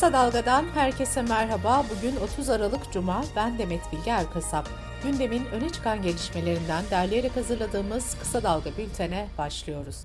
Kısa Dalga'dan herkese merhaba. Bugün 30 Aralık Cuma. Ben Demet Bilge Erkasap. Gündemin öne çıkan gelişmelerinden derleyerek hazırladığımız Kısa Dalga bültene başlıyoruz.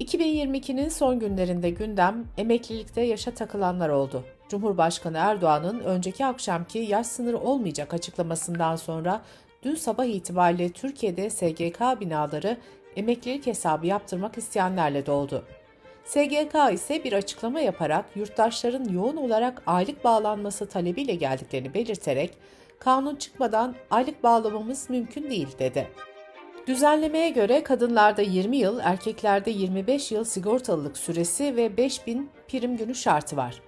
2022'nin son günlerinde gündem emeklilikte yaşa takılanlar oldu. Cumhurbaşkanı Erdoğan'ın önceki akşamki yaş sınırı olmayacak açıklamasından sonra dün sabah itibariyle Türkiye'de SGK binaları emeklilik hesabı yaptırmak isteyenlerle doldu. SGK ise bir açıklama yaparak yurttaşların yoğun olarak aylık bağlanması talebiyle geldiklerini belirterek kanun çıkmadan aylık bağlamamız mümkün değil dedi. Düzenlemeye göre kadınlarda 20 yıl, erkeklerde 25 yıl sigortalılık süresi ve 5000 prim günü şartı var.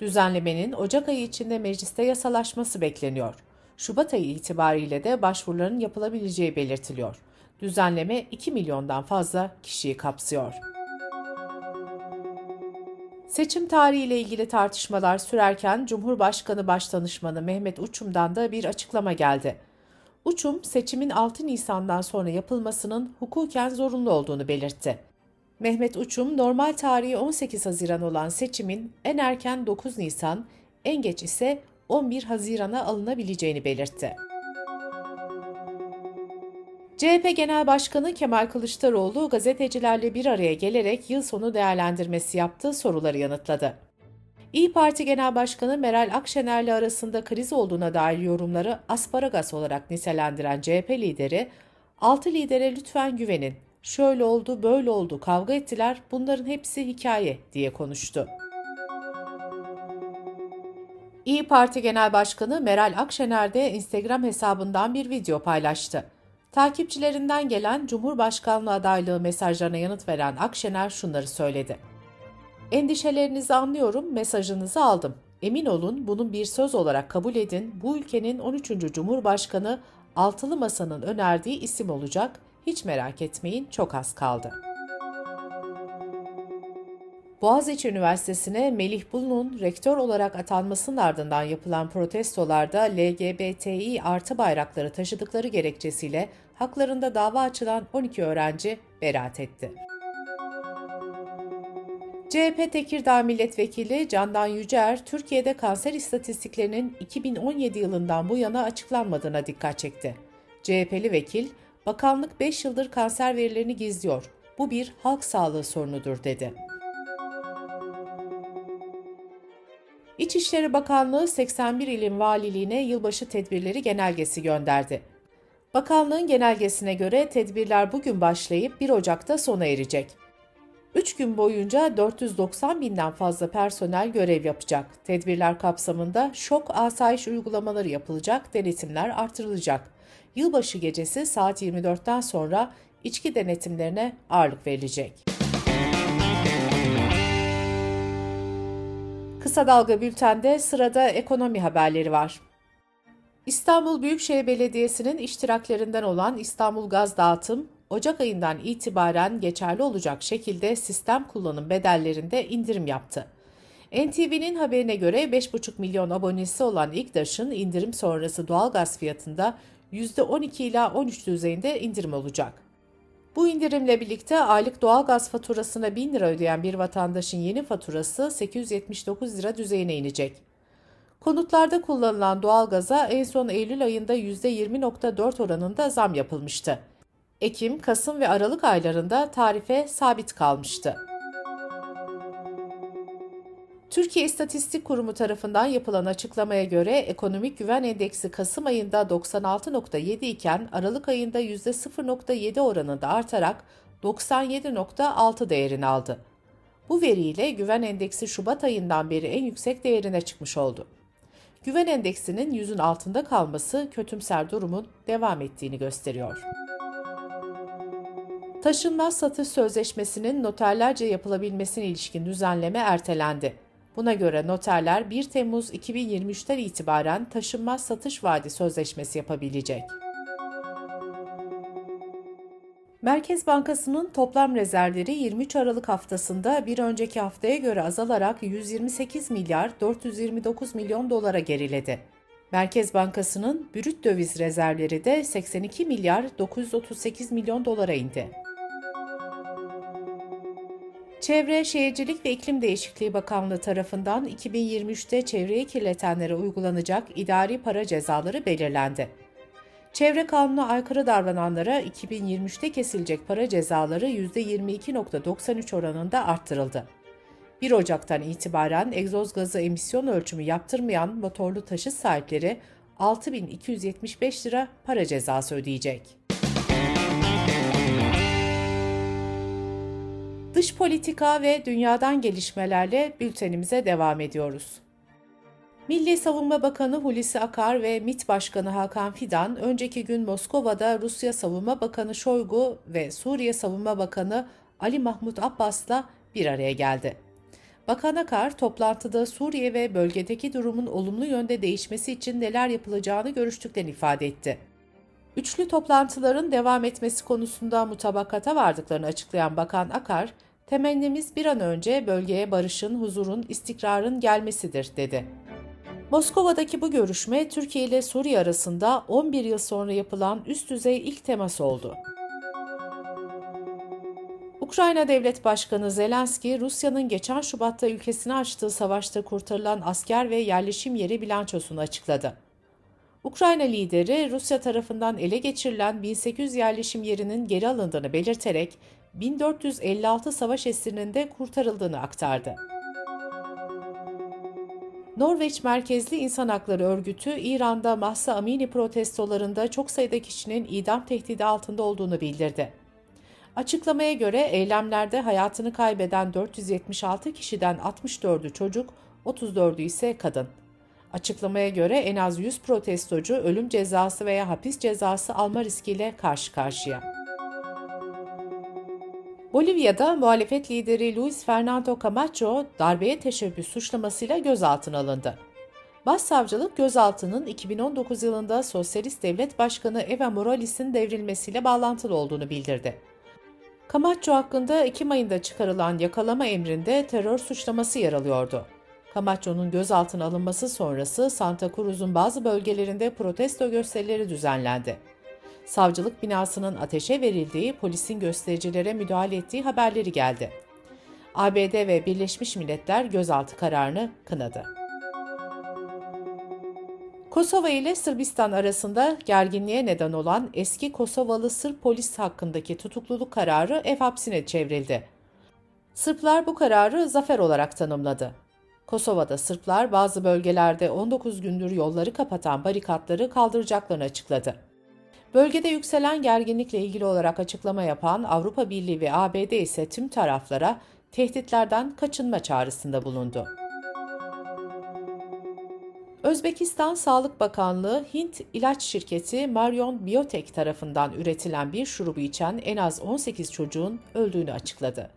Düzenlemenin Ocak ayı içinde mecliste yasalaşması bekleniyor. Şubat ayı itibariyle de başvuruların yapılabileceği belirtiliyor. Düzenleme 2 milyondan fazla kişiyi kapsıyor. Seçim tarihiyle ilgili tartışmalar sürerken Cumhurbaşkanı Başdanışmanı Mehmet Uçum'dan da bir açıklama geldi. Uçum, seçimin 6 Nisan'dan sonra yapılmasının hukuken zorunlu olduğunu belirtti. Mehmet Uçum, normal tarihi 18 Haziran olan seçimin en erken 9 Nisan, en geç ise 11 Haziran'a alınabileceğini belirtti. CHP Genel Başkanı Kemal Kılıçdaroğlu gazetecilerle bir araya gelerek yıl sonu değerlendirmesi yaptı, soruları yanıtladı. İyi Parti Genel Başkanı Meral Akşener'le arasında kriz olduğuna dair yorumları asparagas olarak nitelendiren CHP lideri, altı lidere lütfen güvenin, şöyle oldu, böyle oldu, kavga ettiler, bunların hepsi hikaye diye konuştu. İyi Parti Genel Başkanı Meral Akşener de Instagram hesabından bir video paylaştı. Takipçilerinden gelen Cumhurbaşkanlığı adaylığı mesajlarına yanıt veren Akşener şunları söyledi. Endişelerinizi anlıyorum, mesajınızı aldım. Emin olun bunun bir söz olarak kabul edin. Bu ülkenin 13. Cumhurbaşkanı Altılı Masa'nın önerdiği isim olacak. Hiç merak etmeyin, çok az kaldı. Boğaziçi Üniversitesi'ne Melih Bulu'nun rektör olarak atanmasının ardından yapılan protestolarda LGBTİ artı bayrakları taşıdıkları gerekçesiyle haklarında dava açılan 12 öğrenci beraat etti. CHP Tekirdağ Milletvekili Candan Yücer, Türkiye'de kanser istatistiklerinin 2017 yılından bu yana açıklanmadığına dikkat çekti. CHP'li vekil, bakanlık 5 yıldır kanser verilerini gizliyor. Bu bir halk sağlığı sorunudur dedi. İçişleri Bakanlığı 81 ilin valiliğine yılbaşı tedbirleri genelgesi gönderdi. Bakanlığın genelgesine göre tedbirler bugün başlayıp 1 Ocak'ta sona erecek. 3 gün boyunca 490 binden fazla personel görev yapacak. Tedbirler kapsamında şok asayiş uygulamaları yapılacak, denetimler artırılacak. Yılbaşı gecesi saat 24'ten sonra içki denetimlerine ağırlık verilecek. Kısa Dalga Bülten'de sırada ekonomi haberleri var. İstanbul Büyükşehir Belediyesi'nin iştiraklerinden olan İstanbul Gaz Dağıtım, Ocak ayından itibaren geçerli olacak şekilde sistem kullanım bedellerinde indirim yaptı. NTV'nin haberine göre 5,5 milyon abonesi olan İktaş'ın indirim sonrası doğalgaz fiyatında %12 ila 13 düzeyinde indirim olacak. Bu indirimle birlikte aylık doğalgaz faturasına 1000 lira ödeyen bir vatandaşın yeni faturası 879 lira düzeyine inecek. Konutlarda kullanılan doğalgaza en son Eylül ayında %20.4 oranında zam yapılmıştı. Ekim, Kasım ve Aralık aylarında tarife sabit kalmıştı. Türkiye İstatistik Kurumu tarafından yapılan açıklamaya göre ekonomik güven endeksi Kasım ayında 96.7 iken Aralık ayında %0.7 oranında artarak 97.6 değerini aldı. Bu veriyle güven endeksi Şubat ayından beri en yüksek değerine çıkmış oldu. Güven endeksinin yüzün altında kalması kötümser durumun devam ettiğini gösteriyor. Taşınmaz satış sözleşmesinin noterlerce yapılabilmesine ilişkin düzenleme ertelendi. Buna göre noterler 1 Temmuz 2023'ten itibaren taşınmaz satış vaadi sözleşmesi yapabilecek. Merkez Bankası'nın toplam rezervleri 23 Aralık haftasında bir önceki haftaya göre azalarak 128 milyar 429 milyon dolara geriledi. Merkez Bankası'nın brüt döviz rezervleri de 82 milyar 938 milyon dolara indi. Çevre, Şehircilik ve İklim Değişikliği Bakanlığı tarafından 2023'te çevreyi kirletenlere uygulanacak idari para cezaları belirlendi. Çevre kanunu aykırı davrananlara 2023'te kesilecek para cezaları %22.93 oranında arttırıldı. 1 Ocak'tan itibaren egzoz gazı emisyon ölçümü yaptırmayan motorlu taşıt sahipleri 6275 lira para cezası ödeyecek. Dış politika ve dünyadan gelişmelerle bültenimize devam ediyoruz. Milli Savunma Bakanı Hulusi Akar ve MİT Başkanı Hakan Fidan önceki gün Moskova'da Rusya Savunma Bakanı Şoygu ve Suriye Savunma Bakanı Ali Mahmut Abbas'la bir araya geldi. Bakan Akar toplantıda Suriye ve bölgedeki durumun olumlu yönde değişmesi için neler yapılacağını görüştüklerini ifade etti. Üçlü toplantıların devam etmesi konusunda mutabakata vardıklarını açıklayan Bakan Akar, temennimiz bir an önce bölgeye barışın, huzurun, istikrarın gelmesidir, dedi. Moskova'daki bu görüşme Türkiye ile Suriye arasında 11 yıl sonra yapılan üst düzey ilk temas oldu. Ukrayna Devlet Başkanı Zelenski, Rusya'nın geçen Şubat'ta ülkesine açtığı savaşta kurtarılan asker ve yerleşim yeri bilançosunu açıkladı. Ukrayna lideri Rusya tarafından ele geçirilen 1800 yerleşim yerinin geri alındığını belirterek 1456 savaş esirinin de kurtarıldığını aktardı. Norveç merkezli İnsan Hakları Örgütü, İran'da Mahsa Amini protestolarında çok sayıda kişinin idam tehdidi altında olduğunu bildirdi. Açıklamaya göre eylemlerde hayatını kaybeden 476 kişiden 64'ü çocuk, 34'ü ise kadın. Açıklamaya göre en az 100 protestocu ölüm cezası veya hapis cezası alma riskiyle karşı karşıya. Bolivya'da muhalefet lideri Luis Fernando Camacho darbeye teşebbüs suçlamasıyla gözaltına alındı. Başsavcılık gözaltının 2019 yılında Sosyalist Devlet Başkanı Eva Morales'in devrilmesiyle bağlantılı olduğunu bildirdi. Camacho hakkında Ekim ayında çıkarılan yakalama emrinde terör suçlaması yer alıyordu. Camacho'nun gözaltına alınması sonrası Santa Cruz'un bazı bölgelerinde protesto gösterileri düzenlendi savcılık binasının ateşe verildiği, polisin göstericilere müdahale ettiği haberleri geldi. ABD ve Birleşmiş Milletler gözaltı kararını kınadı. Kosova ile Sırbistan arasında gerginliğe neden olan eski Kosovalı Sırp polis hakkındaki tutukluluk kararı ev hapsine çevrildi. Sırplar bu kararı zafer olarak tanımladı. Kosova'da Sırplar bazı bölgelerde 19 gündür yolları kapatan barikatları kaldıracaklarını açıkladı. Bölgede yükselen gerginlikle ilgili olarak açıklama yapan Avrupa Birliği ve ABD ise tüm taraflara tehditlerden kaçınma çağrısında bulundu. Özbekistan Sağlık Bakanlığı, Hint ilaç şirketi Marion Biotech tarafından üretilen bir şurubu içen en az 18 çocuğun öldüğünü açıkladı.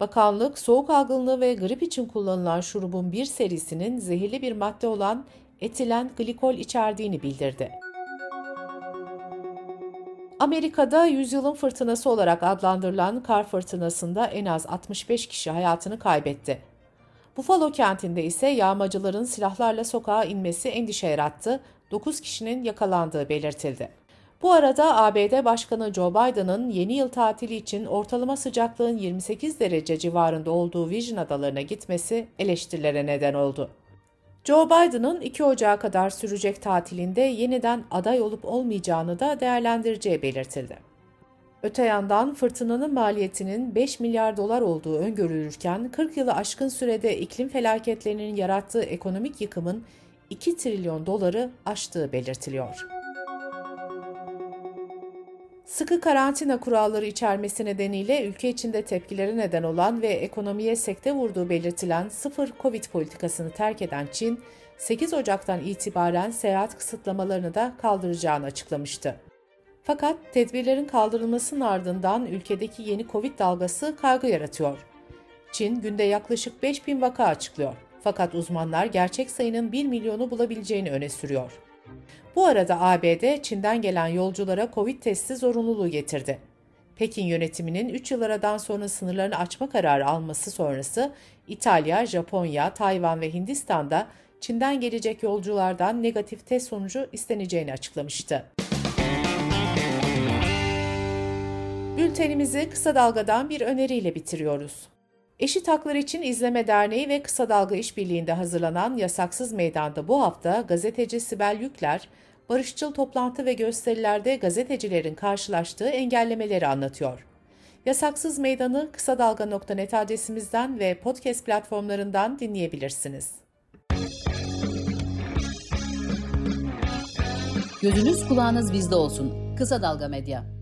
Bakanlık, soğuk algınlığı ve grip için kullanılan şurubun bir serisinin zehirli bir madde olan etilen glikol içerdiğini bildirdi. Amerika'da yüzyılın fırtınası olarak adlandırılan kar fırtınasında en az 65 kişi hayatını kaybetti. Buffalo kentinde ise yağmacıların silahlarla sokağa inmesi endişe yarattı, 9 kişinin yakalandığı belirtildi. Bu arada ABD Başkanı Joe Biden'ın yeni yıl tatili için ortalama sıcaklığın 28 derece civarında olduğu Virgin Adalarına gitmesi eleştirilere neden oldu. Joe Biden'ın 2 Ocağı kadar sürecek tatilinde yeniden aday olup olmayacağını da değerlendireceği belirtildi. Öte yandan fırtınanın maliyetinin 5 milyar dolar olduğu öngörülürken 40 yılı aşkın sürede iklim felaketlerinin yarattığı ekonomik yıkımın 2 trilyon doları aştığı belirtiliyor. Sıkı karantina kuralları içermesi nedeniyle ülke içinde tepkilere neden olan ve ekonomiye sekte vurduğu belirtilen sıfır Covid politikasını terk eden Çin, 8 Ocak'tan itibaren seyahat kısıtlamalarını da kaldıracağını açıklamıştı. Fakat tedbirlerin kaldırılmasının ardından ülkedeki yeni Covid dalgası kaygı yaratıyor. Çin günde yaklaşık 5 bin vaka açıklıyor. Fakat uzmanlar gerçek sayının 1 milyonu bulabileceğini öne sürüyor. Bu arada ABD, Çin'den gelen yolculara Covid testi zorunluluğu getirdi. Pekin yönetiminin 3 yıl aradan sonra sınırlarını açma kararı alması sonrası İtalya, Japonya, Tayvan ve Hindistan'da Çin'den gelecek yolculardan negatif test sonucu isteneceğini açıklamıştı. Bültenimizi kısa dalgadan bir öneriyle bitiriyoruz. Eşit Haklar İçin İzleme Derneği ve Kısa Dalga İşbirliği'nde hazırlanan Yasaksız Meydan'da bu hafta gazeteci Sibel Yükler, barışçıl toplantı ve gösterilerde gazetecilerin karşılaştığı engellemeleri anlatıyor. Yasaksız Meydanı kısa dalga.net adresimizden ve podcast platformlarından dinleyebilirsiniz. Gözünüz kulağınız bizde olsun. Kısa Dalga Medya.